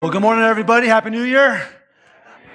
Well, good morning, everybody. Happy New Year.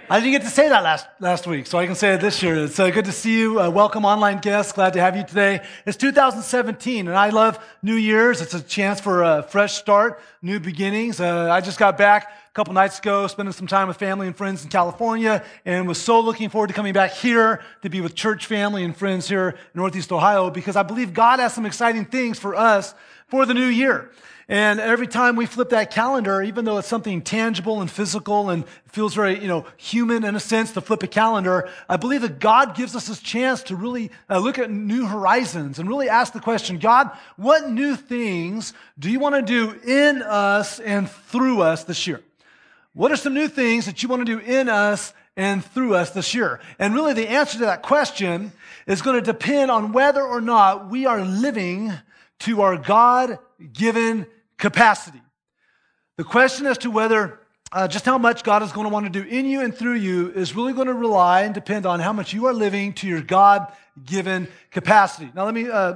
I didn't get to say that last, last week, so I can say it this year. It's uh, good to see you. Uh, welcome, online guests. Glad to have you today. It's 2017, and I love New Year's. It's a chance for a fresh start, new beginnings. Uh, I just got back a couple nights ago, spending some time with family and friends in California, and was so looking forward to coming back here to be with church family and friends here in Northeast Ohio because I believe God has some exciting things for us for the new year. And every time we flip that calendar, even though it's something tangible and physical and feels very, you know, human in a sense to flip a calendar, I believe that God gives us this chance to really uh, look at new horizons and really ask the question, God, what new things do you want to do in us and through us this year? What are some new things that you want to do in us and through us this year? And really the answer to that question is going to depend on whether or not we are living to our God given capacity. The question as to whether uh, just how much God is going to want to do in you and through you is really going to rely and depend on how much you are living to your God given capacity. Now, let me uh,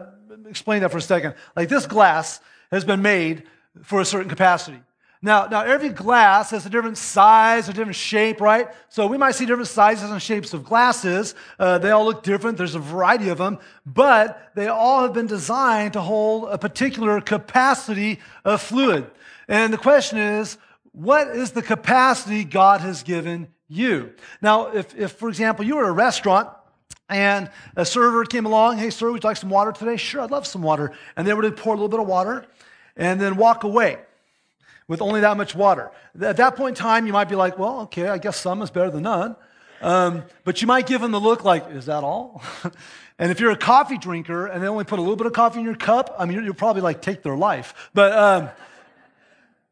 explain that for a second. Like this glass has been made for a certain capacity. Now, now every glass has a different size, a different shape, right? So we might see different sizes and shapes of glasses. Uh, they all look different. There's a variety of them, but they all have been designed to hold a particular capacity of fluid. And the question is, what is the capacity God has given you? Now, if, if for example, you were at a restaurant and a server came along, hey, sir, would you like some water today? Sure, I'd love some water. And they would pour a little bit of water and then walk away with only that much water. At that point in time, you might be like, well, okay, I guess some is better than none. Um, but you might give them the look like, is that all? and if you're a coffee drinker and they only put a little bit of coffee in your cup, I mean, you'll probably like take their life. But, um,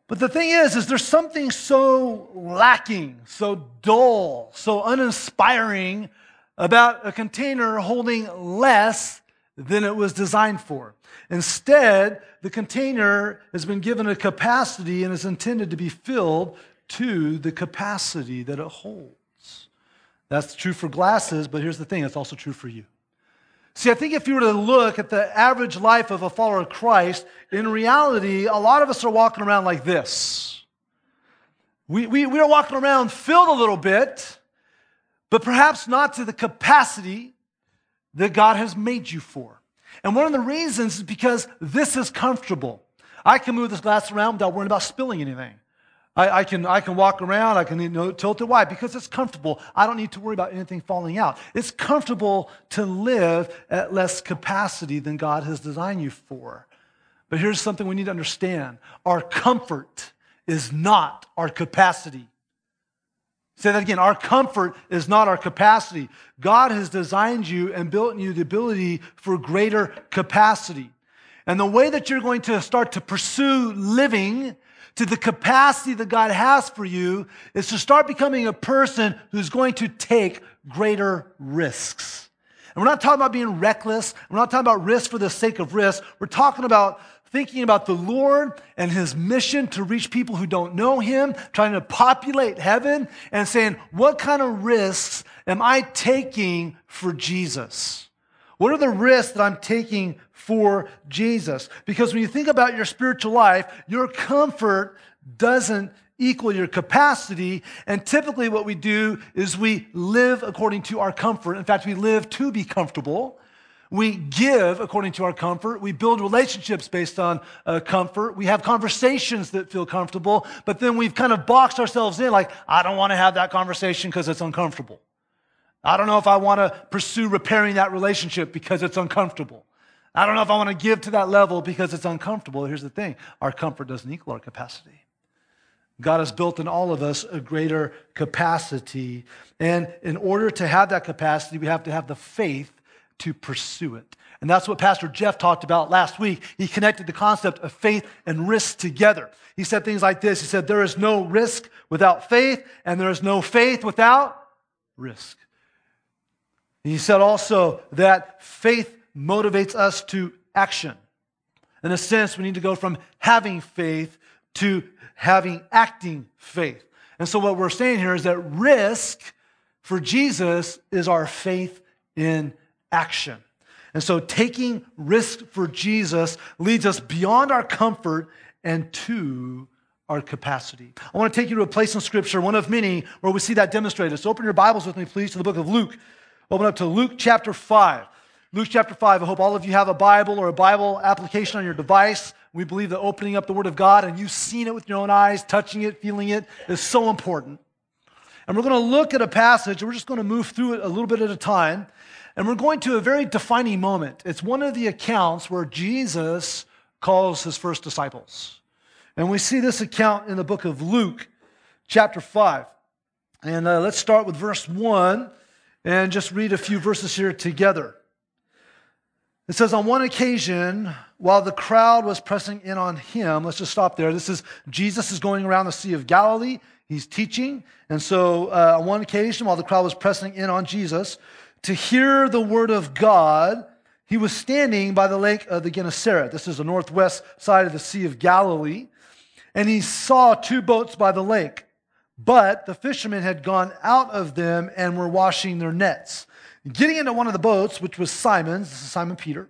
but the thing is, is there's something so lacking, so dull, so uninspiring about a container holding less than it was designed for. Instead, the container has been given a capacity and is intended to be filled to the capacity that it holds. That's true for glasses, but here's the thing it's also true for you. See, I think if you were to look at the average life of a follower of Christ, in reality, a lot of us are walking around like this. We, we, we are walking around filled a little bit, but perhaps not to the capacity that God has made you for. And one of the reasons is because this is comfortable. I can move this glass around without worrying about spilling anything. I, I, can, I can walk around, I can you know, tilt it. Why? Because it's comfortable. I don't need to worry about anything falling out. It's comfortable to live at less capacity than God has designed you for. But here's something we need to understand our comfort is not our capacity. Say that again. Our comfort is not our capacity. God has designed you and built in you the ability for greater capacity. And the way that you're going to start to pursue living to the capacity that God has for you is to start becoming a person who's going to take greater risks. And we're not talking about being reckless. We're not talking about risk for the sake of risk. We're talking about thinking about the Lord and his mission to reach people who don't know him, trying to populate heaven, and saying, What kind of risks am I taking for Jesus? What are the risks that I'm taking for Jesus? Because when you think about your spiritual life, your comfort doesn't equal your capacity. And typically, what we do is we live according to our comfort. In fact, we live to be comfortable. We give according to our comfort. We build relationships based on uh, comfort. We have conversations that feel comfortable, but then we've kind of boxed ourselves in like, I don't want to have that conversation because it's uncomfortable. I don't know if I want to pursue repairing that relationship because it's uncomfortable. I don't know if I want to give to that level because it's uncomfortable. Here's the thing our comfort doesn't equal our capacity. God has built in all of us a greater capacity. And in order to have that capacity, we have to have the faith to pursue it. And that's what Pastor Jeff talked about last week. He connected the concept of faith and risk together. He said things like this He said, There is no risk without faith, and there is no faith without risk. He said also that faith motivates us to action. In a sense, we need to go from having faith to having acting faith. And so, what we're saying here is that risk for Jesus is our faith in action. And so taking risk for Jesus leads us beyond our comfort and to our capacity. I want to take you to a place in Scripture, one of many, where we see that demonstrated. So open your Bibles with me, please, to the book of Luke. Open up to Luke chapter 5. Luke chapter 5. I hope all of you have a Bible or a Bible application on your device. We believe that opening up the Word of God and you've seen it with your own eyes, touching it, feeling it, is so important. And we're going to look at a passage, we're just going to move through it a little bit at a time. And we're going to a very defining moment. It's one of the accounts where Jesus calls his first disciples. And we see this account in the book of Luke, chapter 5. And uh, let's start with verse 1 and just read a few verses here together. It says, On one occasion, while the crowd was pressing in on him, let's just stop there. This is Jesus is going around the Sea of Galilee. He's teaching. And so, uh, on one occasion, while the crowd was pressing in on Jesus to hear the word of God, he was standing by the lake of the Gennesaret. This is the northwest side of the Sea of Galilee and he saw two boats by the lake. But the fishermen had gone out of them and were washing their nets. Getting into one of the boats, which was Simon's, this is Simon Peter,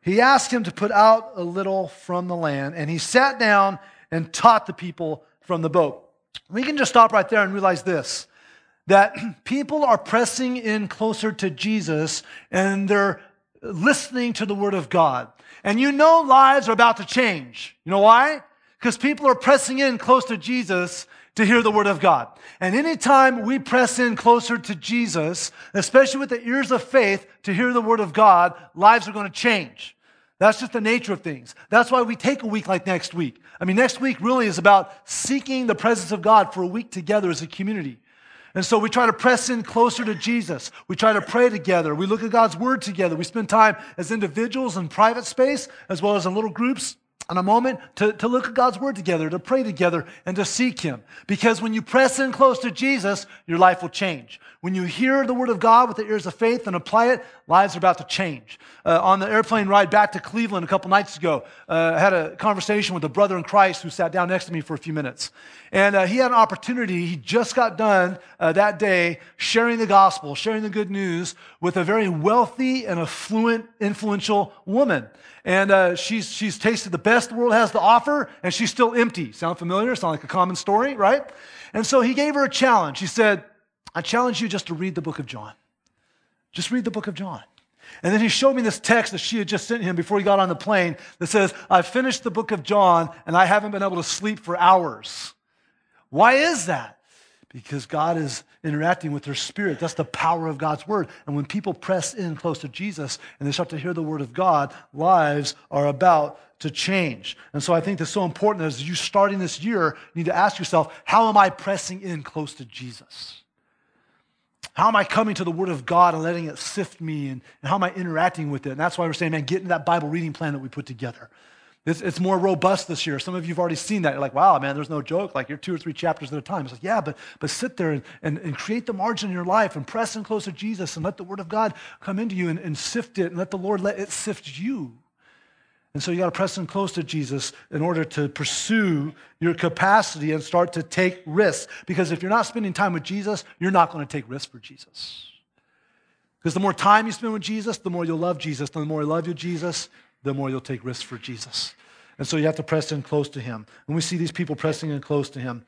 he asked him to put out a little from the land, and he sat down and taught the people from the boat. We can just stop right there and realize this that people are pressing in closer to Jesus and they're listening to the word of God. And you know lives are about to change. You know why? because people are pressing in close to Jesus to hear the word of God. And anytime we press in closer to Jesus, especially with the ears of faith to hear the word of God, lives are going to change. That's just the nature of things. That's why we take a week like next week. I mean, next week really is about seeking the presence of God for a week together as a community. And so we try to press in closer to Jesus. We try to pray together. We look at God's word together. We spend time as individuals in private space as well as in little groups on a moment to, to look at God's word together, to pray together, and to seek Him. Because when you press in close to Jesus, your life will change. When you hear the word of God with the ears of faith and apply it, lives are about to change. Uh, on the airplane ride back to Cleveland a couple nights ago, uh, I had a conversation with a brother in Christ who sat down next to me for a few minutes. And uh, he had an opportunity, he just got done uh, that day sharing the gospel, sharing the good news with a very wealthy and affluent, influential woman. And uh, she's, she's tasted the best the world has to offer, and she's still empty. Sound familiar? Sound like a common story, right? And so he gave her a challenge. He said, I challenge you just to read the book of John. Just read the book of John. And then he showed me this text that she had just sent him before he got on the plane that says, I've finished the book of John and I haven't been able to sleep for hours. Why is that? Because God is interacting with their spirit. That's the power of God's word. And when people press in close to Jesus and they start to hear the word of God, lives are about to change. And so I think that's so important as you starting this year, you need to ask yourself, how am I pressing in close to Jesus? How am I coming to the Word of God and letting it sift me? And, and how am I interacting with it? And that's why we're saying, man, get into that Bible reading plan that we put together. It's, it's, more robust this year. Some of you have already seen that. You're like, wow, man, there's no joke. Like, you're two or three chapters at a time. It's like, yeah, but, but sit there and, and, and create the margin in your life and press in close to Jesus and let the Word of God come into you and, and sift it and let the Lord let it sift you. And so you got to press in close to Jesus in order to pursue your capacity and start to take risks. Because if you're not spending time with Jesus, you're not going to take risks for Jesus. Because the more time you spend with Jesus, the more you'll love Jesus. The more you love you, Jesus, the more you'll take risks for Jesus. And so you have to press in close to him. And we see these people pressing in close to him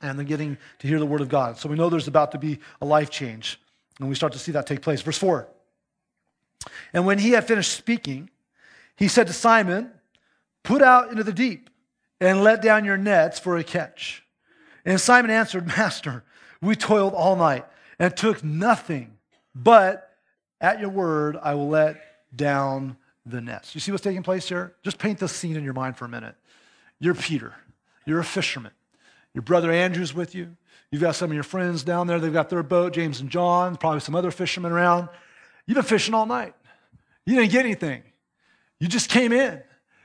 and then getting to hear the word of God. So we know there's about to be a life change. And we start to see that take place. Verse 4. And when he had finished speaking, he said to Simon, Put out into the deep and let down your nets for a catch. And Simon answered, Master, we toiled all night and took nothing, but at your word I will let down the nets. You see what's taking place here? Just paint the scene in your mind for a minute. You're Peter, you're a fisherman. Your brother Andrew's with you. You've got some of your friends down there, they've got their boat, James and John, probably some other fishermen around. You've been fishing all night. You didn't get anything. You just came in.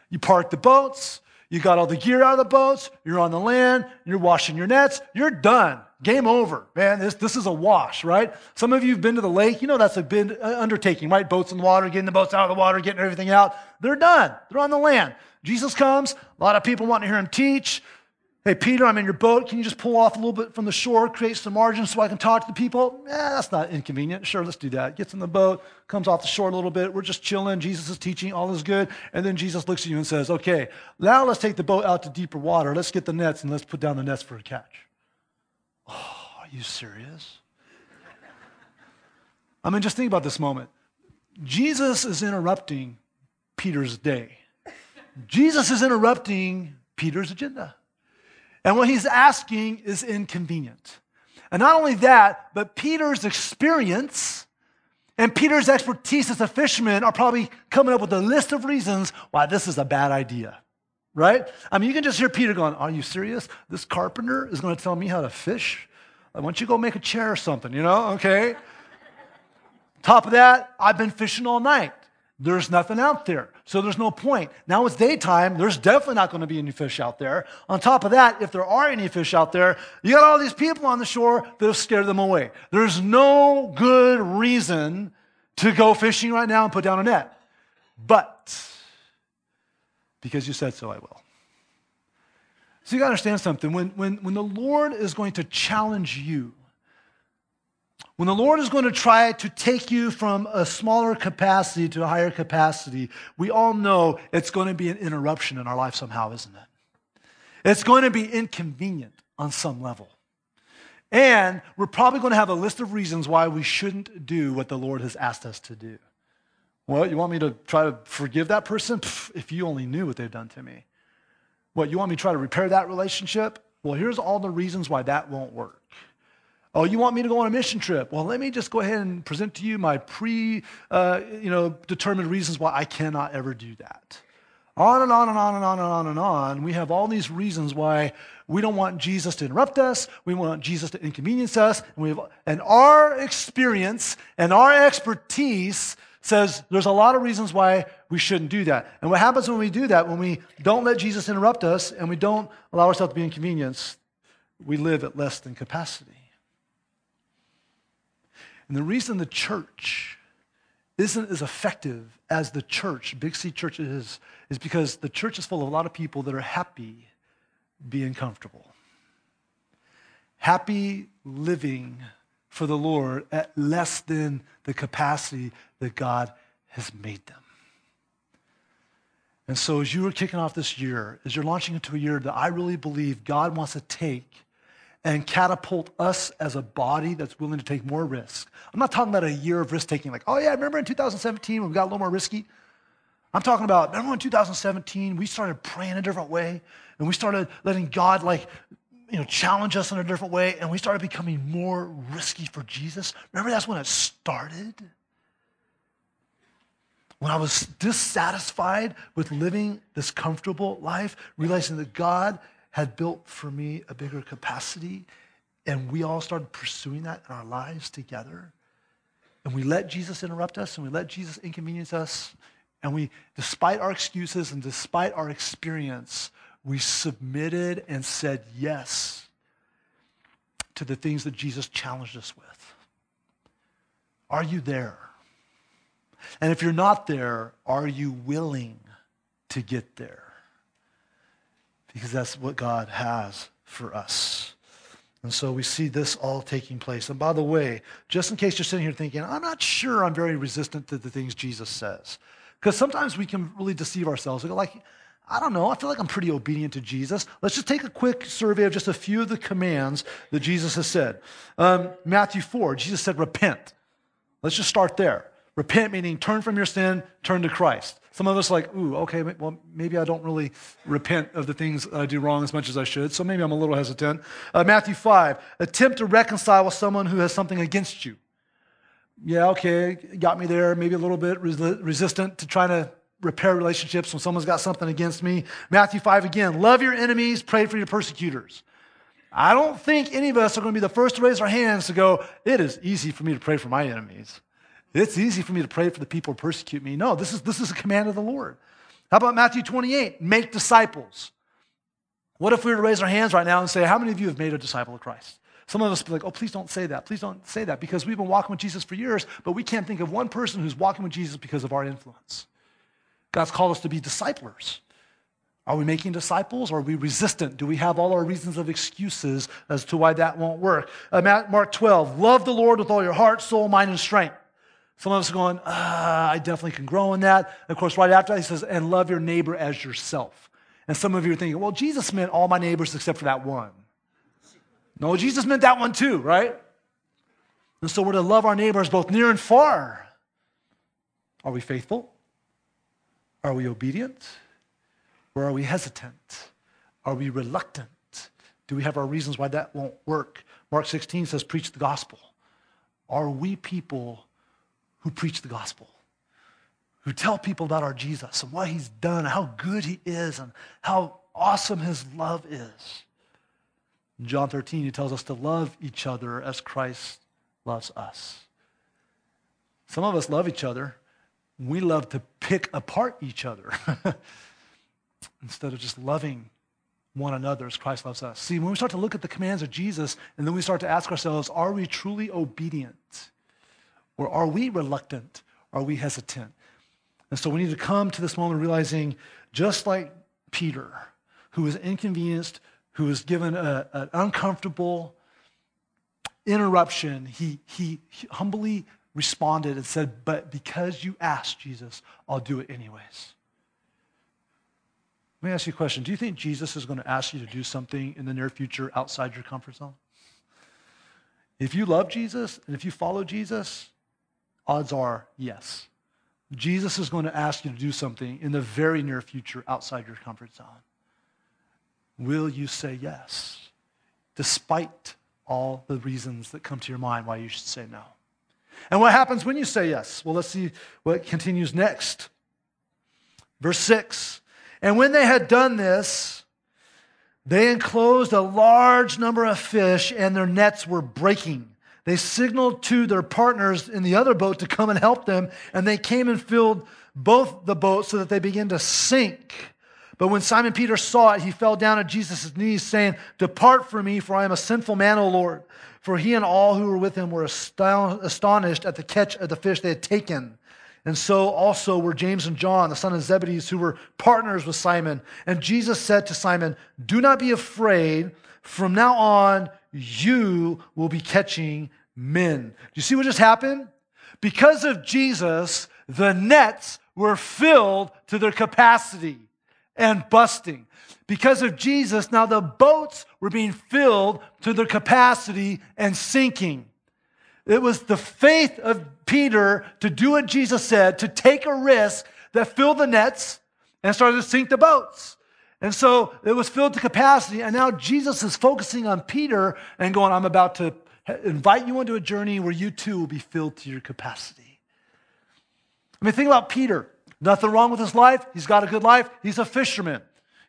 You parked the boats. You got all the gear out of the boats. You're on the land. You're washing your nets. You're done. Game over. Man, this, this is a wash, right? Some of you have been to the lake. You know that's a big uh, undertaking, right? Boats in the water, getting the boats out of the water, getting everything out. They're done. They're on the land. Jesus comes. A lot of people want to hear him teach. Hey, Peter, I'm in your boat. Can you just pull off a little bit from the shore, create some margin so I can talk to the people? Eh, that's not inconvenient. Sure, let's do that. Gets in the boat, comes off the shore a little bit. We're just chilling. Jesus is teaching. All is good. And then Jesus looks at you and says, Okay, now let's take the boat out to deeper water. Let's get the nets and let's put down the nets for a catch. Oh, are you serious? I mean, just think about this moment. Jesus is interrupting Peter's day. Jesus is interrupting Peter's agenda. And what he's asking is inconvenient. And not only that, but Peter's experience and Peter's expertise as a fisherman are probably coming up with a list of reasons why this is a bad idea. Right? I mean, you can just hear Peter going, Are you serious? This carpenter is going to tell me how to fish? Why don't you go make a chair or something, you know? Okay. Top of that, I've been fishing all night. There's nothing out there. So there's no point. Now it's daytime. There's definitely not going to be any fish out there. On top of that, if there are any fish out there, you got all these people on the shore that have scared them away. There's no good reason to go fishing right now and put down a net. But because you said so, I will. So you got to understand something. When, when, when the Lord is going to challenge you, when the Lord is going to try to take you from a smaller capacity to a higher capacity, we all know it's going to be an interruption in our life somehow, isn't it? It's going to be inconvenient on some level. And we're probably going to have a list of reasons why we shouldn't do what the Lord has asked us to do. What, you want me to try to forgive that person? Pff, if you only knew what they've done to me. What, you want me to try to repair that relationship? Well, here's all the reasons why that won't work. Oh, you want me to go on a mission trip? Well, let me just go ahead and present to you my pre, uh, you know, determined reasons why I cannot ever do that. On and on and on and on and on and on. We have all these reasons why we don't want Jesus to interrupt us. We want Jesus to inconvenience us. And, we have, and our experience and our expertise says there's a lot of reasons why we shouldn't do that. And what happens when we do that, when we don't let Jesus interrupt us and we don't allow ourselves to be inconvenienced, we live at less than capacity. And the reason the church isn't as effective as the church, Big C church is, is because the church is full of a lot of people that are happy being comfortable. Happy living for the Lord at less than the capacity that God has made them. And so, as you are kicking off this year, as you're launching into a year that I really believe God wants to take and catapult us as a body that's willing to take more risk. I'm not talking about a year of risk taking, like, oh yeah, remember in 2017 when we got a little more risky? I'm talking about, remember in 2017 we started praying a different way and we started letting God like, you know, challenge us in a different way and we started becoming more risky for Jesus. Remember that's when it started? When I was dissatisfied with living this comfortable life, realizing that God had built for me a bigger capacity, and we all started pursuing that in our lives together. And we let Jesus interrupt us and we let Jesus inconvenience us. And we, despite our excuses and despite our experience, we submitted and said yes to the things that Jesus challenged us with. Are you there? And if you're not there, are you willing to get there? because that's what God has for us. And so we see this all taking place. And by the way, just in case you're sitting here thinking, I'm not sure I'm very resistant to the things Jesus says. Because sometimes we can really deceive ourselves. We go like, I don't know, I feel like I'm pretty obedient to Jesus. Let's just take a quick survey of just a few of the commands that Jesus has said. Um, Matthew 4, Jesus said, repent. Let's just start there. Repent meaning turn from your sin, turn to Christ. Some of us like, ooh, okay, well, maybe I don't really repent of the things I do wrong as much as I should, so maybe I'm a little hesitant. Uh, Matthew 5, attempt to reconcile with someone who has something against you. Yeah, okay, got me there, maybe a little bit resistant to trying to repair relationships when someone's got something against me. Matthew 5 again, love your enemies, pray for your persecutors. I don't think any of us are going to be the first to raise our hands to go, it is easy for me to pray for my enemies. It's easy for me to pray for the people who persecute me. No, this is, this is a command of the Lord. How about Matthew 28? Make disciples. What if we were to raise our hands right now and say, How many of you have made a disciple of Christ? Some of us be like, Oh, please don't say that. Please don't say that because we've been walking with Jesus for years, but we can't think of one person who's walking with Jesus because of our influence. God's called us to be disciplers. Are we making disciples are we resistant? Do we have all our reasons of excuses as to why that won't work? Uh, Mark 12, love the Lord with all your heart, soul, mind, and strength. Some of us are going, ah, I definitely can grow in that. Of course, right after that, he says, and love your neighbor as yourself. And some of you are thinking, well, Jesus meant all my neighbors except for that one. No, Jesus meant that one too, right? And so we're to love our neighbors both near and far. Are we faithful? Are we obedient? Or are we hesitant? Are we reluctant? Do we have our reasons why that won't work? Mark 16 says, preach the gospel. Are we people who preach the gospel? Who tell people about our Jesus and what he's done, and how good he is, and how awesome his love is? In John 13, he tells us to love each other as Christ loves us. Some of us love each other. We love to pick apart each other instead of just loving one another as Christ loves us. See, when we start to look at the commands of Jesus and then we start to ask ourselves, are we truly obedient? Or are we reluctant? Are we hesitant? And so we need to come to this moment realizing, just like Peter, who was inconvenienced, who was given a, an uncomfortable interruption, he, he humbly responded and said, But because you asked, Jesus, I'll do it anyways. Let me ask you a question. Do you think Jesus is going to ask you to do something in the near future outside your comfort zone? If you love Jesus and if you follow Jesus, odds are yes. Jesus is going to ask you to do something in the very near future outside your comfort zone. Will you say yes, despite all the reasons that come to your mind why you should say no? And what happens when you say yes? Well, let's see what continues next. Verse 6 And when they had done this, they enclosed a large number of fish, and their nets were breaking. They signaled to their partners in the other boat to come and help them, and they came and filled both the boats so that they began to sink. But when Simon Peter saw it, he fell down at Jesus' knees, saying, Depart from me, for I am a sinful man, O Lord. For he and all who were with him were astonished at the catch of the fish they had taken. And so also were James and John, the son of Zebedee, who were partners with Simon. And Jesus said to Simon, Do not be afraid. From now on, you will be catching men. Do you see what just happened? Because of Jesus, the nets were filled to their capacity and busting. Because of Jesus, now the boats were being filled to their capacity and sinking. It was the faith of Peter to do what Jesus said, to take a risk that filled the nets and started to sink the boats. And so it was filled to capacity. And now Jesus is focusing on Peter and going, I'm about to invite you into a journey where you too will be filled to your capacity. I mean, think about Peter. Nothing wrong with his life. He's got a good life. He's a fisherman.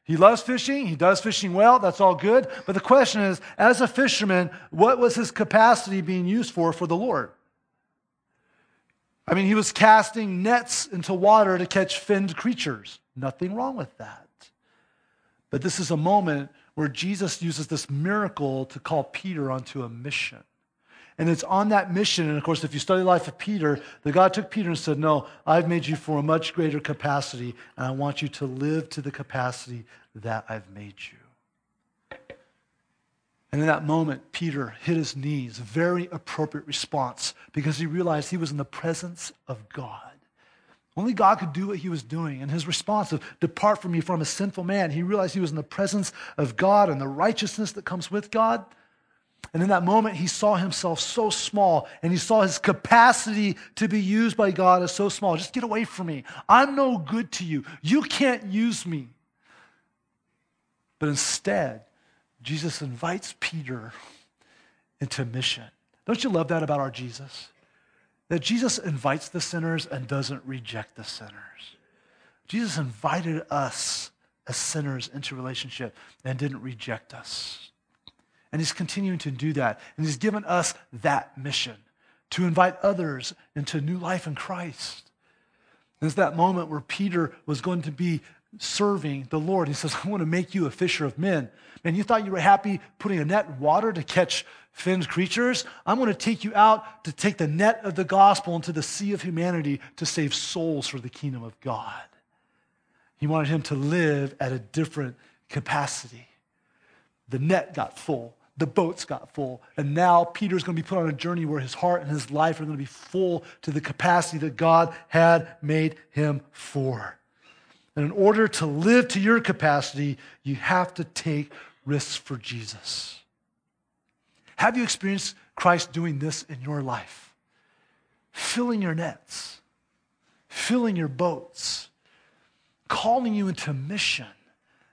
He loves fishing. He does fishing well. That's all good. But the question is, as a fisherman, what was his capacity being used for for the Lord? I mean, he was casting nets into water to catch finned creatures. Nothing wrong with that. But this is a moment where Jesus uses this miracle to call Peter onto a mission. And it's on that mission. And of course, if you study the life of Peter, the God took Peter and said, No, I've made you for a much greater capacity, and I want you to live to the capacity that I've made you. And in that moment, Peter hit his knees, very appropriate response, because he realized he was in the presence of God. Only God could do what he was doing. And his response of, Depart from me, from a sinful man, he realized he was in the presence of God and the righteousness that comes with God. And in that moment, he saw himself so small and he saw his capacity to be used by God as so small. Just get away from me. I'm no good to you. You can't use me. But instead, Jesus invites Peter into mission. Don't you love that about our Jesus? That Jesus invites the sinners and doesn't reject the sinners. Jesus invited us as sinners into relationship and didn't reject us. And he's continuing to do that. And he's given us that mission to invite others into new life in Christ. There's that moment where Peter was going to be serving the Lord. He says, I want to make you a fisher of men. Man, you thought you were happy putting a net in water to catch finned creatures? I'm going to take you out to take the net of the gospel into the sea of humanity to save souls for the kingdom of God. He wanted him to live at a different capacity. The net got full, the boats got full, and now Peter's going to be put on a journey where his heart and his life are going to be full to the capacity that God had made him for. And in order to live to your capacity, you have to take risks for Jesus. Have you experienced Christ doing this in your life? Filling your nets, filling your boats, calling you into mission.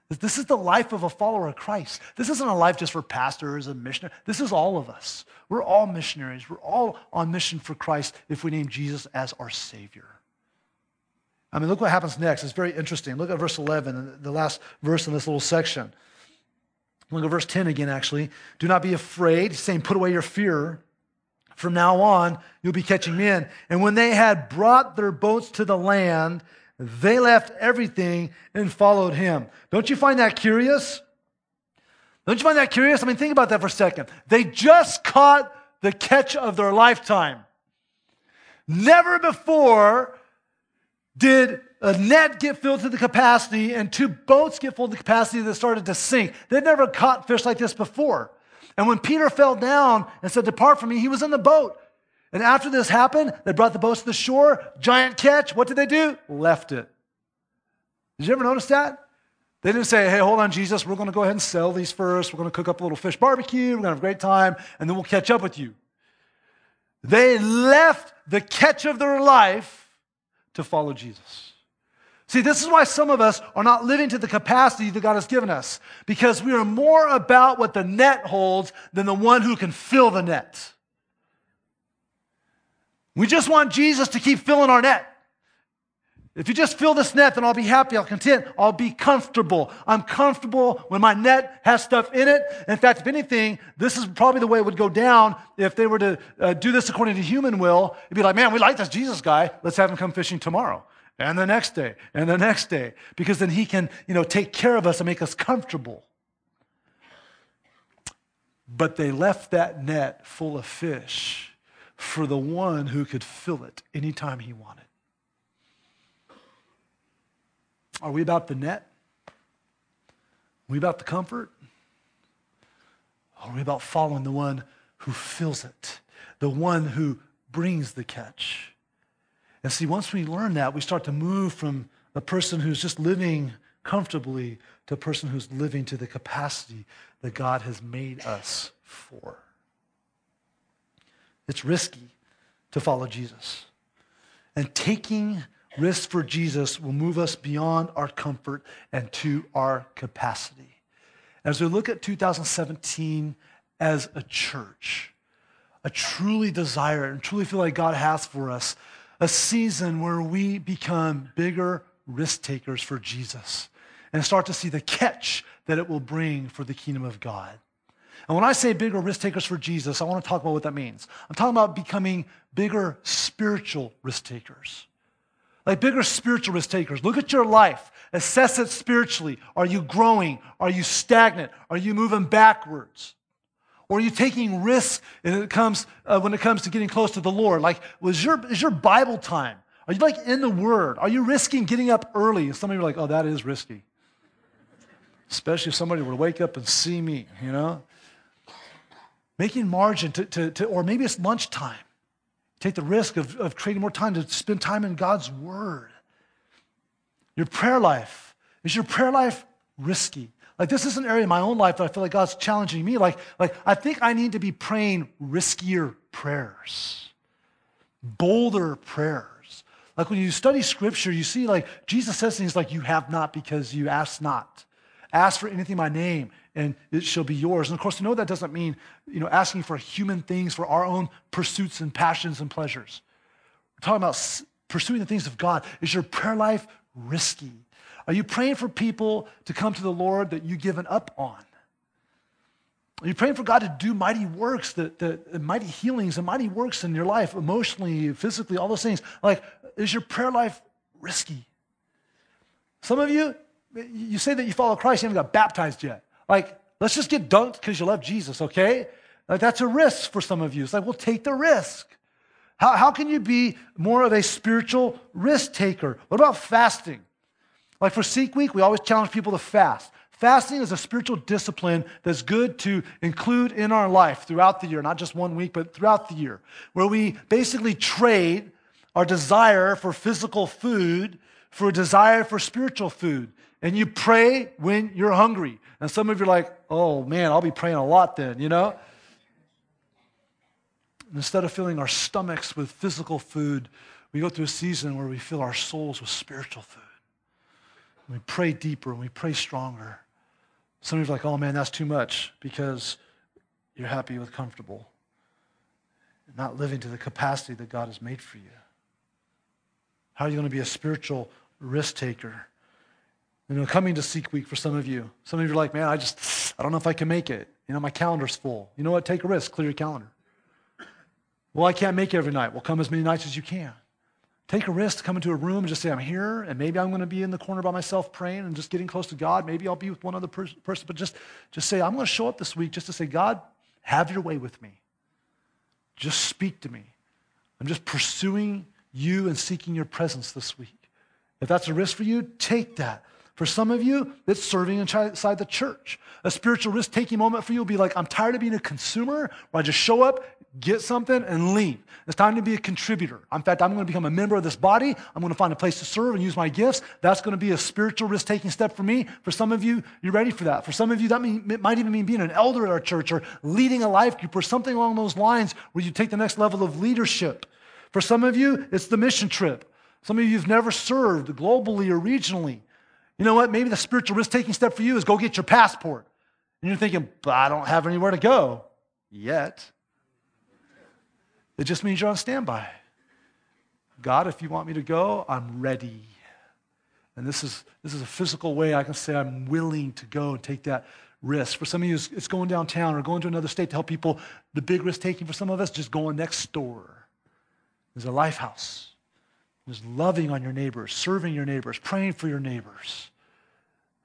This is the life of a follower of Christ. This isn't a life just for pastors and missionaries. This is all of us. We're all missionaries. We're all on mission for Christ if we name Jesus as our Savior. I mean, look what happens next. It's very interesting. Look at verse 11, the last verse in this little section. Look at verse 10 again, actually. Do not be afraid. He's saying, put away your fear. From now on, you'll be catching men. And when they had brought their boats to the land, they left everything and followed him. Don't you find that curious? Don't you find that curious? I mean, think about that for a second. They just caught the catch of their lifetime. Never before did a net get filled to the capacity and two boats get full to the capacity that started to sink. They'd never caught fish like this before. And when Peter fell down and said, Depart from me, he was in the boat. And after this happened, they brought the boats to the shore, giant catch. What did they do? Left it. Did you ever notice that? They didn't say, hey, hold on, Jesus, we're going to go ahead and sell these first. We're going to cook up a little fish barbecue. We're going to have a great time, and then we'll catch up with you. They left the catch of their life to follow Jesus. See, this is why some of us are not living to the capacity that God has given us, because we are more about what the net holds than the one who can fill the net. We just want Jesus to keep filling our net. If you just fill this net, then I'll be happy, I'll content, I'll be comfortable. I'm comfortable when my net has stuff in it. In fact, if anything, this is probably the way it would go down if they were to uh, do this according to human will. It'd be like, man, we like this Jesus guy. Let's have him come fishing tomorrow. And the next day, and the next day, because then he can, you know, take care of us and make us comfortable. But they left that net full of fish for the one who could fill it anytime he wanted. Are we about the net? Are we about the comfort? Or are we about following the one who fills it, the one who brings the catch? And see, once we learn that, we start to move from a person who's just living comfortably to a person who's living to the capacity that God has made us for. It's risky to follow Jesus. And taking risks for Jesus will move us beyond our comfort and to our capacity. As we look at 2017 as a church, I truly desire and truly feel like God has for us a season where we become bigger risk takers for Jesus and start to see the catch that it will bring for the kingdom of God. And when I say bigger risk takers for Jesus, I want to talk about what that means. I'm talking about becoming bigger spiritual risk takers. Like bigger spiritual risk takers. Look at your life. Assess it spiritually. Are you growing? Are you stagnant? Are you moving backwards? Or are you taking risks when it comes, uh, when it comes to getting close to the Lord? Like, was your, is your Bible time? Are you like in the Word? Are you risking getting up early? Some of you are like, oh, that is risky. Especially if somebody were to wake up and see me, you know? Making margin to, to, to, or maybe it's lunchtime. Take the risk of, of creating more time to spend time in God's Word. Your prayer life. Is your prayer life risky? Like this is an area in my own life that I feel like God's challenging me. Like, like I think I need to be praying riskier prayers, bolder prayers. Like when you study scripture, you see like Jesus says things like, you have not because you ask not. Ask for anything in my name and it shall be yours. And of course, to know that doesn't mean, you know, asking for human things for our own pursuits and passions and pleasures. We're talking about pursuing the things of God. Is your prayer life risky? Are you praying for people to come to the Lord that you've given up on? Are you praying for God to do mighty works, the, the, the mighty healings and mighty works in your life, emotionally, physically, all those things? Like, is your prayer life risky? Some of you, you say that you follow Christ, you haven't got baptized yet. Like, let's just get dunked because you love Jesus, okay? Like, that's a risk for some of you. It's like, well, take the risk. How, how can you be more of a spiritual risk taker? What about fasting? Like for Seek Week, we always challenge people to fast. Fasting is a spiritual discipline that's good to include in our life throughout the year, not just one week, but throughout the year, where we basically trade our desire for physical food for a desire for spiritual food. And you pray when you're hungry. And some of you are like, oh man, I'll be praying a lot then, you know? Instead of filling our stomachs with physical food, we go through a season where we fill our souls with spiritual food. And we pray deeper and we pray stronger. Some of you are like, oh man, that's too much because you're happy with comfortable, not living to the capacity that God has made for you. How are you going to be a spiritual risk taker? You know, coming to Seek Week for some of you. Some of you are like, man, I just, I don't know if I can make it. You know, my calendar's full. You know what? Take a risk. Clear your calendar. Well, I can't make every night. Well, come as many nights as you can. Take a risk to come into a room and just say, I'm here, and maybe I'm going to be in the corner by myself praying and just getting close to God. Maybe I'll be with one other per- person, but just, just say, I'm going to show up this week just to say, God, have your way with me. Just speak to me. I'm just pursuing you and seeking your presence this week. If that's a risk for you, take that. For some of you, it's serving inside the church. A spiritual risk taking moment for you will be like, I'm tired of being a consumer where I just show up, get something, and leave. It's time to be a contributor. In fact, I'm going to become a member of this body. I'm going to find a place to serve and use my gifts. That's going to be a spiritual risk taking step for me. For some of you, you're ready for that. For some of you, that mean, might even mean being an elder at our church or leading a life group or something along those lines where you take the next level of leadership. For some of you, it's the mission trip. Some of you have never served globally or regionally. You know what? Maybe the spiritual risk taking step for you is go get your passport. And you're thinking, but I don't have anywhere to go yet. It just means you're on standby. God, if you want me to go, I'm ready. And this is, this is a physical way I can say I'm willing to go and take that risk. For some of you, it's going downtown or going to another state to help people. The big risk taking for some of us, just going next door. There's a life house. There's loving on your neighbors, serving your neighbors, praying for your neighbors.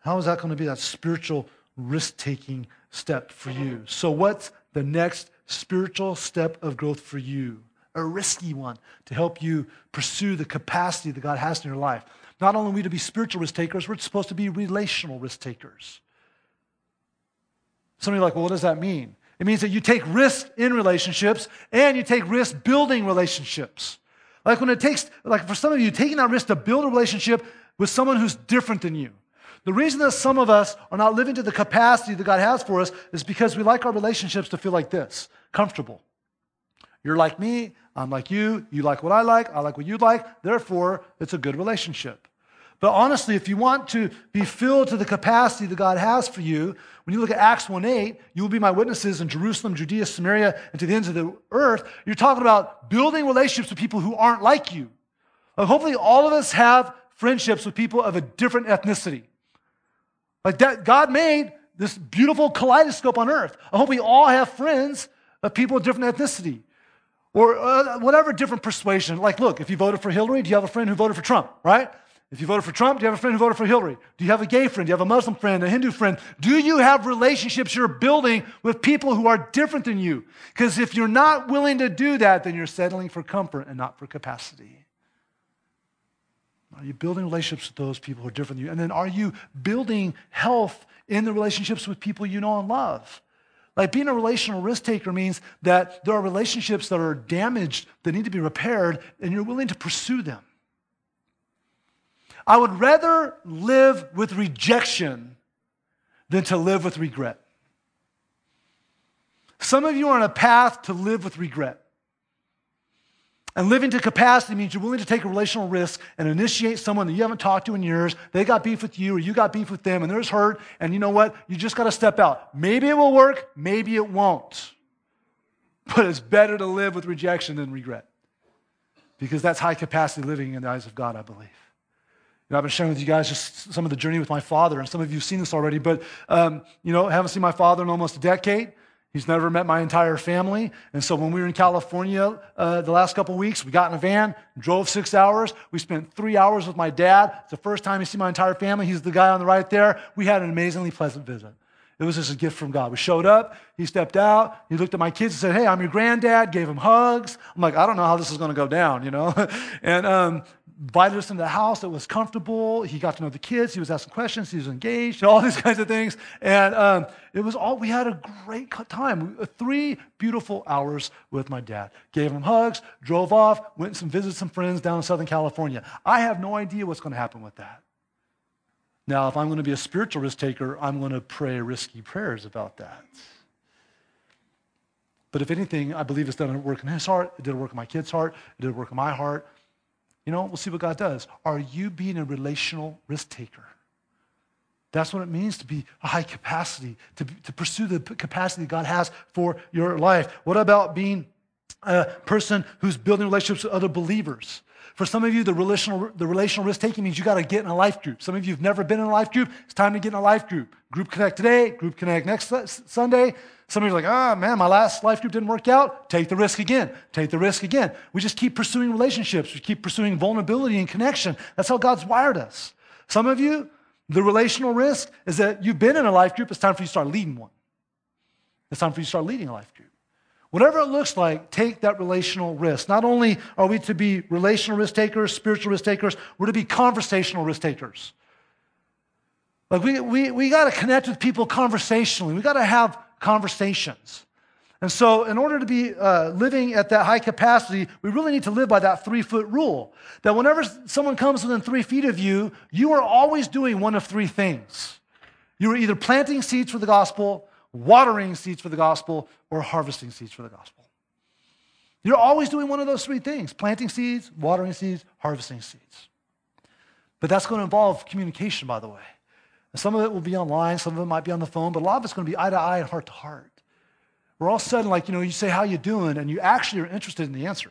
How is that going to be that spiritual risk taking step for you? So, what's the next spiritual step of growth for you? A risky one to help you pursue the capacity that God has in your life. Not only are we to be spiritual risk takers, we're supposed to be relational risk takers. Somebody like, well, what does that mean? It means that you take risks in relationships and you take risks building relationships. Like when it takes, like for some of you, taking that risk to build a relationship with someone who's different than you. The reason that some of us are not living to the capacity that God has for us is because we like our relationships to feel like this comfortable. You're like me, I'm like you, you like what I like, I like what you like, therefore, it's a good relationship. But honestly, if you want to be filled to the capacity that God has for you, when you look at Acts 1 8, you will be my witnesses in Jerusalem, Judea, Samaria, and to the ends of the earth. You're talking about building relationships with people who aren't like you. Like hopefully, all of us have friendships with people of a different ethnicity. Like that, God made this beautiful kaleidoscope on earth. I hope we all have friends of people of different ethnicity or uh, whatever different persuasion. Like, look, if you voted for Hillary, do you have a friend who voted for Trump, right? If you voted for Trump, do you have a friend who voted for Hillary? Do you have a gay friend? Do you have a Muslim friend, a Hindu friend? Do you have relationships you're building with people who are different than you? Because if you're not willing to do that, then you're settling for comfort and not for capacity. Are you building relationships with those people who are different than you? And then are you building health in the relationships with people you know and love? Like being a relational risk taker means that there are relationships that are damaged, that need to be repaired, and you're willing to pursue them. I would rather live with rejection than to live with regret. Some of you are on a path to live with regret. And living to capacity means you're willing to take a relational risk and initiate someone that you haven't talked to in years. They got beef with you, or you got beef with them, and there's hurt. And you know what? You just got to step out. Maybe it will work, maybe it won't. But it's better to live with rejection than regret. Because that's high capacity living in the eyes of God, I believe. You know, I've been sharing with you guys just some of the journey with my father, and some of you have seen this already, but, um, you know, haven't seen my father in almost a decade. He's never met my entire family. And so when we were in California uh, the last couple weeks, we got in a van, drove six hours. We spent three hours with my dad. It's the first time he see my entire family. He's the guy on the right there. We had an amazingly pleasant visit. It was just a gift from God. We showed up, he stepped out, he looked at my kids and said, Hey, I'm your granddad, gave them hugs. I'm like, I don't know how this is going to go down, you know? and um, invited us into the house. It was comfortable. He got to know the kids. He was asking questions. He was engaged, all these kinds of things. And um, it was all, we had a great time. Three beautiful hours with my dad. Gave him hugs, drove off, went and visited some friends down in Southern California. I have no idea what's going to happen with that. Now, if I'm going to be a spiritual risk taker, I'm going to pray risky prayers about that. But if anything, I believe it's done a work in his heart. It did a work in my kid's heart. It did a work in my heart. You know, we'll see what God does. Are you being a relational risk taker? That's what it means to be a high capacity, to, to pursue the capacity God has for your life. What about being a person who's building relationships with other believers? For some of you, the relational, the relational risk taking means you got to get in a life group. Some of you have never been in a life group. It's time to get in a life group. Group Connect today, Group Connect next Sunday. Some of you are like, ah, oh, man, my last life group didn't work out. Take the risk again. Take the risk again. We just keep pursuing relationships. We keep pursuing vulnerability and connection. That's how God's wired us. Some of you, the relational risk is that you've been in a life group. It's time for you to start leading one. It's time for you to start leading a life group. Whatever it looks like, take that relational risk. Not only are we to be relational risk takers, spiritual risk takers, we're to be conversational risk takers. Like we, we, we got to connect with people conversationally. We got to have conversations. And so, in order to be uh, living at that high capacity, we really need to live by that three foot rule. That whenever someone comes within three feet of you, you are always doing one of three things. You are either planting seeds for the gospel, watering seeds for the gospel, or harvesting seeds for the gospel. You're always doing one of those three things planting seeds, watering seeds, harvesting seeds. But that's going to involve communication, by the way. And some of it will be online, some of it might be on the phone, but a lot of it's going to be eye to eye and heart to heart. We're all of a sudden like, you know, you say, How you doing? And you actually are interested in the answer.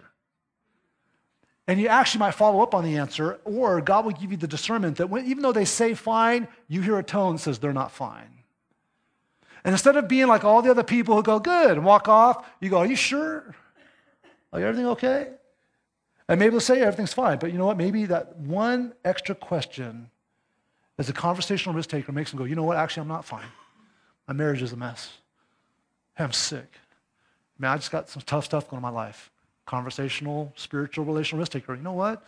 And you actually might follow up on the answer, or God will give you the discernment that when, even though they say fine, you hear a tone that says they're not fine. And instead of being like all the other people who go, good, and walk off, you go, are you sure? Are everything okay? And maybe they'll say everything's fine, but you know what? Maybe that one extra question as a conversational risk taker makes them go, you know what? Actually, I'm not fine. My marriage is a mess. I'm sick. Man, I just got some tough stuff going on in my life. Conversational, spiritual, relational risk taker. You know what?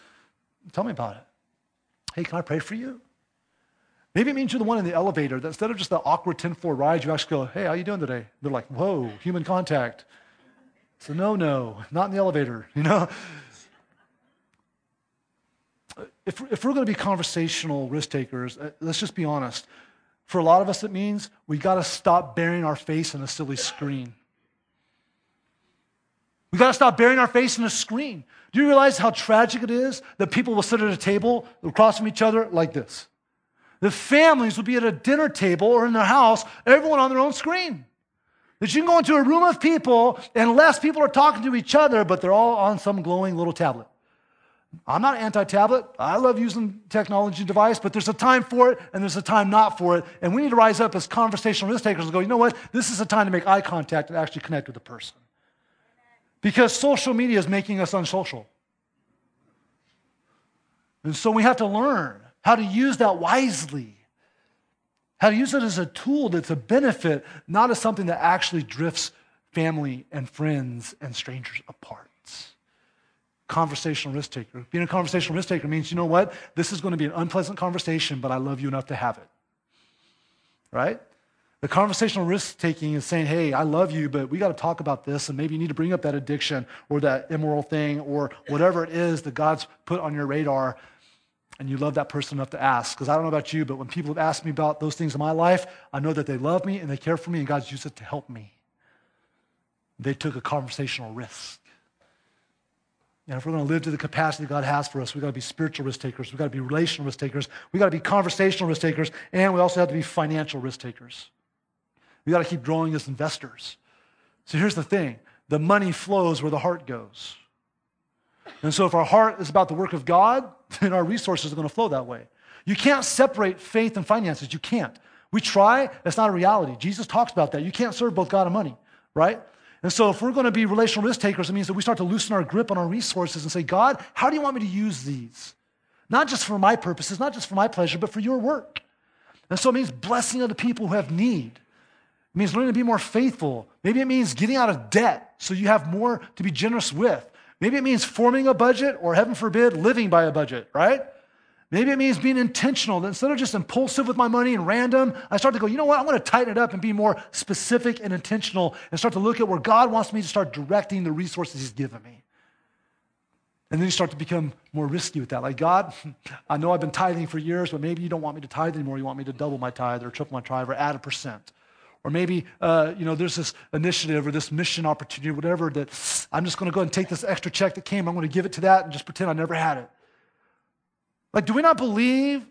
Tell me about it. Hey, can I pray for you? Maybe it means you're the one in the elevator that instead of just the awkward 10 floor ride, you actually go, hey, how you doing today? They're like, whoa, human contact. So no, no, not in the elevator, you know? If, if we're going to be conversational risk takers, uh, let's just be honest. For a lot of us, it means we got to stop burying our face in a silly screen. We got to stop burying our face in a screen. Do you realize how tragic it is that people will sit at a table across from each other like this? The families will be at a dinner table or in their house, everyone on their own screen. That you can go into a room of people and less people are talking to each other, but they're all on some glowing little tablet. I'm not anti tablet. I love using technology device, but there's a time for it and there's a time not for it. And we need to rise up as conversational risk takers and go, you know what? This is a time to make eye contact and actually connect with the person. Because social media is making us unsocial. And so we have to learn how to use that wisely, how to use it as a tool that's a benefit, not as something that actually drifts family and friends and strangers apart. Conversational risk taker. Being a conversational risk taker means, you know what? This is going to be an unpleasant conversation, but I love you enough to have it. Right? The conversational risk taking is saying, hey, I love you, but we got to talk about this, and maybe you need to bring up that addiction or that immoral thing or whatever it is that God's put on your radar and you love that person enough to ask. Because I don't know about you, but when people have asked me about those things in my life, I know that they love me and they care for me, and God's used it to help me. They took a conversational risk. And if we're going to live to the capacity God has for us, we've got to be spiritual risk takers. We've got to be relational risk takers. We've got to be conversational risk takers. And we also have to be financial risk takers. We've got to keep growing as investors. So here's the thing the money flows where the heart goes. And so if our heart is about the work of God, then our resources are going to flow that way. You can't separate faith and finances. You can't. We try, that's not a reality. Jesus talks about that. You can't serve both God and money, right? And so if we're going to be relational risk takers, it means that we start to loosen our grip on our resources and say, God, how do you want me to use these? Not just for my purposes, not just for my pleasure, but for your work. And so it means blessing other people who have need. It means learning to be more faithful. Maybe it means getting out of debt so you have more to be generous with. Maybe it means forming a budget or, heaven forbid, living by a budget, right? Maybe it means being intentional. That instead of just impulsive with my money and random, I start to go, you know what? I want to tighten it up and be more specific and intentional and start to look at where God wants me to start directing the resources He's given me. And then you start to become more risky with that. Like, God, I know I've been tithing for years, but maybe you don't want me to tithe anymore. You want me to double my tithe or triple my tithe or add a percent. Or maybe, uh, you know, there's this initiative or this mission opportunity, or whatever, that I'm just going to go and take this extra check that came. I'm going to give it to that and just pretend I never had it. Like, do we not believe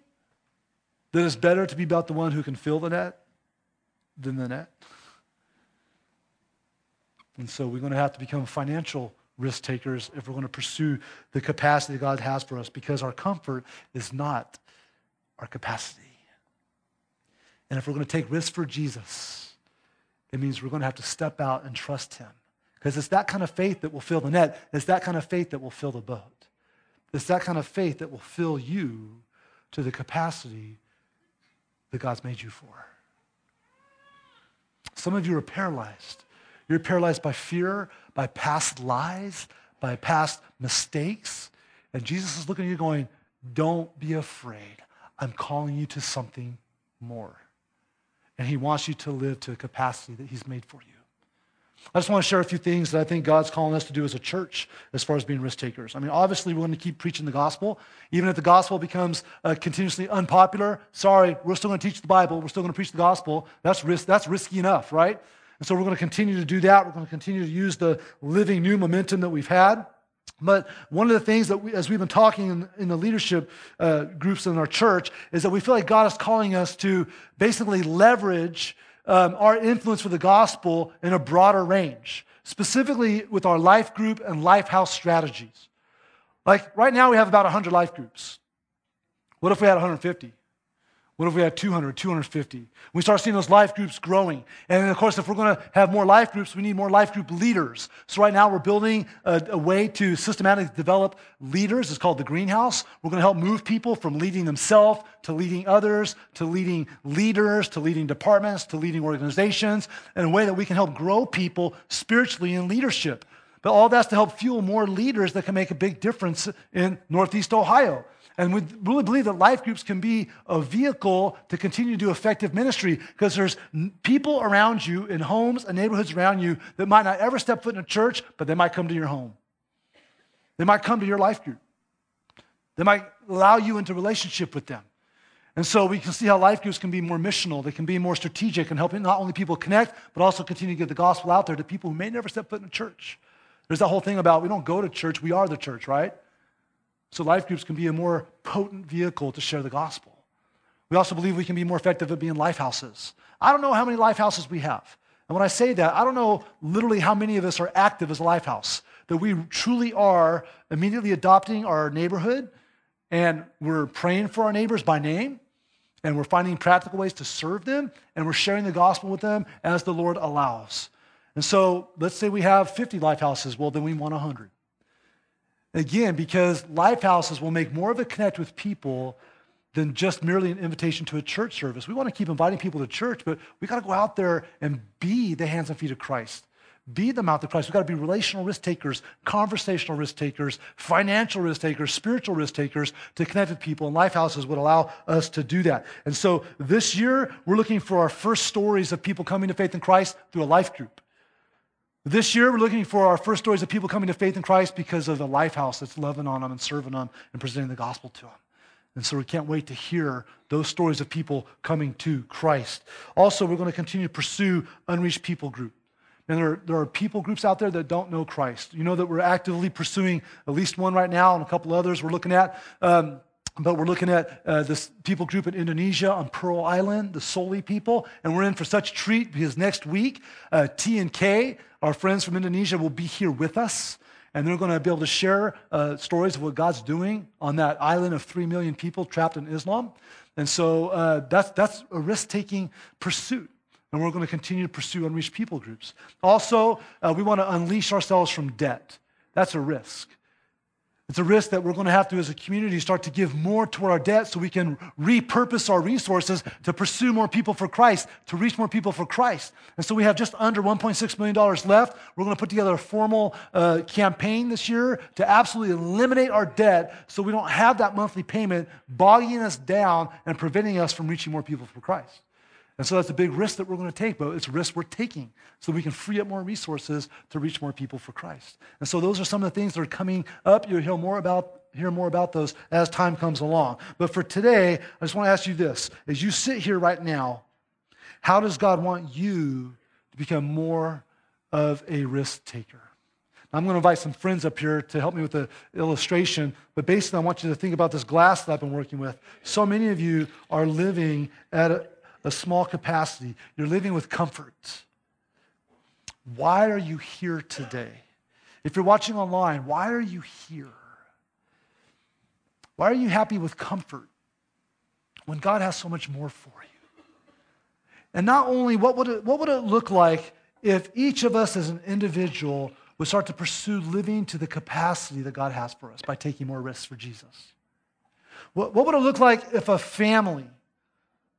that it's better to be about the one who can fill the net than the net? And so we're going to have to become financial risk takers if we're going to pursue the capacity that God has for us because our comfort is not our capacity. And if we're going to take risks for Jesus, it means we're going to have to step out and trust Him. Because it's that kind of faith that will fill the net. It's that kind of faith that will fill the boat. It's that kind of faith that will fill you to the capacity that God's made you for. Some of you are paralyzed. You're paralyzed by fear, by past lies, by past mistakes. And Jesus is looking at you going, Don't be afraid. I'm calling you to something more. And he wants you to live to a capacity that he's made for you. I just want to share a few things that I think God's calling us to do as a church as far as being risk takers. I mean, obviously, we're going to keep preaching the gospel. Even if the gospel becomes uh, continuously unpopular, sorry, we're still going to teach the Bible. We're still going to preach the gospel. That's, risk, that's risky enough, right? And so we're going to continue to do that. We're going to continue to use the living new momentum that we've had. But one of the things that, we, as we've been talking in, in the leadership uh, groups in our church, is that we feel like God is calling us to basically leverage um, our influence for the gospel in a broader range, specifically with our life group and life house strategies. Like right now, we have about 100 life groups. What if we had 150? What if we had 200, 250? We start seeing those life groups growing. And of course, if we're going to have more life groups, we need more life group leaders. So right now, we're building a, a, way to systematically develop leaders. It's called the greenhouse. We're going to help move people from leading themselves to leading others, to leading leaders, to leading departments, to leading organizations in a way that we can help grow people spiritually in leadership. But all that's to help fuel more leaders that can make a big difference in Northeast Ohio. And we really believe that life groups can be a vehicle to continue to do effective ministry because there's people around you in homes and neighborhoods around you that might not ever step foot in a church, but they might come to your home. They might come to your life group. They might allow you into relationship with them. And so we can see how life groups can be more missional. They can be more strategic and helping not only people connect, but also continue to get the gospel out there to people who may never step foot in a church. There's that whole thing about we don't go to church, we are the church, right? So life groups can be a more potent vehicle to share the gospel. We also believe we can be more effective at being life houses. I don't know how many life houses we have. And when I say that, I don't know literally how many of us are active as a life house, that we truly are immediately adopting our neighborhood and we're praying for our neighbors by name and we're finding practical ways to serve them and we're sharing the gospel with them as the Lord allows. And so let's say we have 50 life houses. Well, then we want 100. Again, because life houses will make more of a connect with people than just merely an invitation to a church service. We want to keep inviting people to church, but we got to go out there and be the hands and feet of Christ. Be the mouth of Christ. We've got to be relational risk takers, conversational risk takers, financial risk takers, spiritual risk takers to connect with people. And life houses would allow us to do that. And so this year, we're looking for our first stories of people coming to faith in Christ through a life group. This year, we're looking for our first stories of people coming to faith in Christ because of the life house that's loving on them and serving them and presenting the gospel to them. And so we can't wait to hear those stories of people coming to Christ. Also, we're going to continue to pursue unreached people group. And there, there are people groups out there that don't know Christ. You know that we're actively pursuing at least one right now and a couple others we're looking at. Um, but we're looking at uh, this people group in Indonesia on Pearl Island, the Soli people, and we're in for such treat because next week, uh, T and K, our friends from Indonesia, will be here with us, and they're going to be able to share uh, stories of what God's doing on that island of three million people trapped in Islam. And so uh, that's, that's a risk taking pursuit. And we're going to continue to pursue unreached people groups. Also, uh, we want to unleash ourselves from debt. That's a risk. It's a risk that we're going to have to, as a community, start to give more toward our debt so we can repurpose our resources to pursue more people for Christ, to reach more people for Christ. And so we have just under $1.6 million left. We're going to put together a formal uh, campaign this year to absolutely eliminate our debt so we don't have that monthly payment bogging us down and preventing us from reaching more people for Christ. And so that's a big risk that we're going to take, but it's a risk we're taking so we can free up more resources to reach more people for Christ. And so those are some of the things that are coming up. You'll hear more about, hear more about those as time comes along. But for today, I just want to ask you this. As you sit here right now, how does God want you to become more of a risk taker? I'm going to invite some friends up here to help me with the illustration, but basically, I want you to think about this glass that I've been working with. So many of you are living at a, a small capacity. You're living with comfort. Why are you here today? If you're watching online, why are you here? Why are you happy with comfort when God has so much more for you? And not only, what would it, what would it look like if each of us as an individual would start to pursue living to the capacity that God has for us by taking more risks for Jesus? What, what would it look like if a family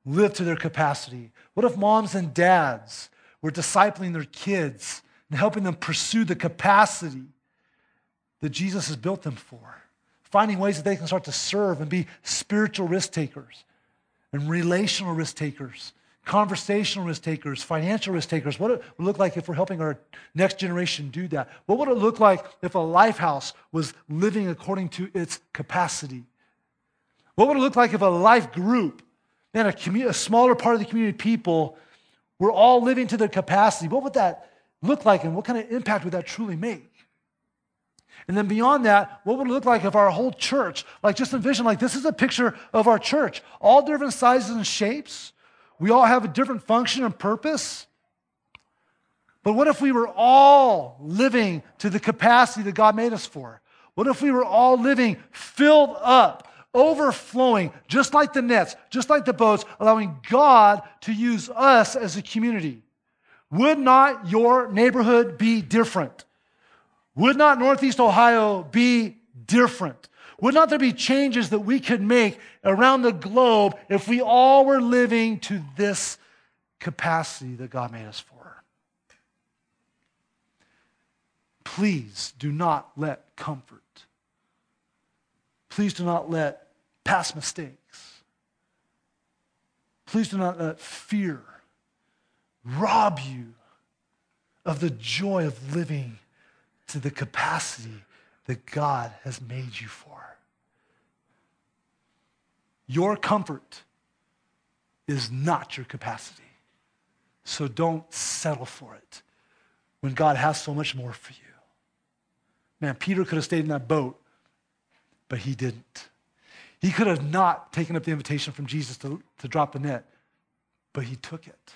live to their capacity? What if moms and dads were discipling their kids and helping them pursue the capacity that Jesus has built them for? Finding ways that they can start to serve and be spiritual risk takers and relational risk takers, conversational risk takers, financial risk takers. What would it look like if we're helping our next generation do that? What would it look like if a life house was living according to its capacity? What would it look like if a life group man, a, commu- a smaller part of the community of people were all living to their capacity, what would that look like and what kind of impact would that truly make? And then beyond that, what would it look like if our whole church, like just envision, like this is a picture of our church, all different sizes and shapes. We all have a different function and purpose. But what if we were all living to the capacity that God made us for? What if we were all living filled up overflowing, just like the nets, just like the boats, allowing God to use us as a community. Would not your neighborhood be different? Would not Northeast Ohio be different? Would not there be changes that we could make around the globe if we all were living to this capacity that God made us for? Please do not let comfort Please do not let past mistakes, please do not let fear rob you of the joy of living to the capacity that God has made you for. Your comfort is not your capacity. So don't settle for it when God has so much more for you. Man, Peter could have stayed in that boat but he didn't. He could have not taken up the invitation from Jesus to, to drop the net, but he took it.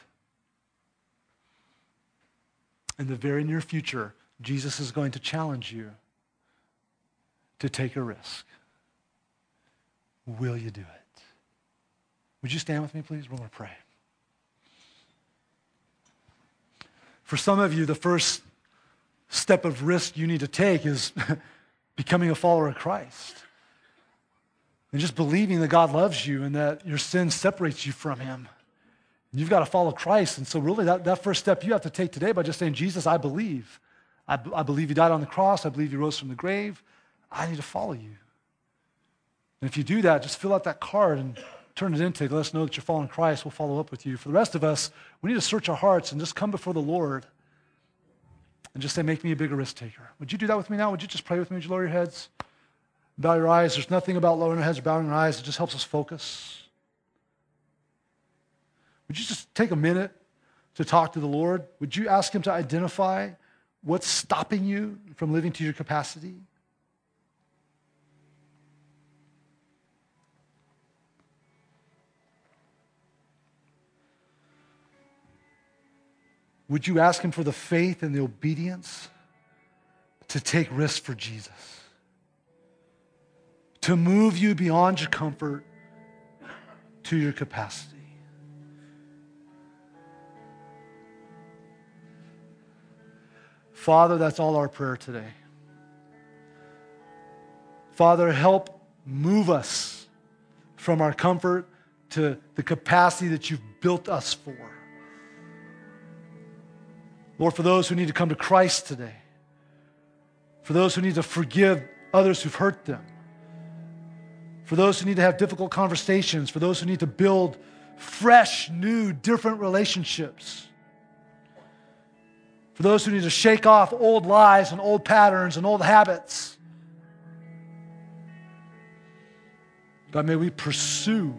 In the very near future, Jesus is going to challenge you to take a risk. Will you do it? Would you stand with me, please? We're going to pray. For some of you, the first step of risk you need to take is becoming a follower of Christ and just believing that God loves you and that your sin separates you from Him. You've got to follow Christ. And so, really, that, that first step you have to take today by just saying, Jesus, I believe. I, I believe you died on the cross. I believe you rose from the grave. I need to follow you. And if you do that, just fill out that card and turn it in to let us know that you're following Christ. We'll follow up with you. For the rest of us, we need to search our hearts and just come before the Lord and just say, Make me a bigger risk taker. Would you do that with me now? Would you just pray with me? Would you lower your heads? Bow your eyes. There's nothing about lowering our heads or bowing our eyes. It just helps us focus. Would you just take a minute to talk to the Lord? Would you ask Him to identify what's stopping you from living to your capacity? Would you ask Him for the faith and the obedience to take risks for Jesus? to move you beyond your comfort to your capacity. Father, that's all our prayer today. Father, help move us from our comfort to the capacity that you've built us for. Lord, for those who need to come to Christ today, for those who need to forgive others who've hurt them, for those who need to have difficult conversations, for those who need to build fresh, new, different relationships, for those who need to shake off old lies and old patterns and old habits. God, may we pursue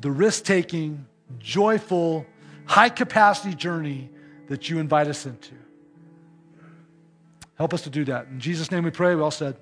the risk taking, joyful, high capacity journey that you invite us into. Help us to do that. In Jesus' name we pray. We all said,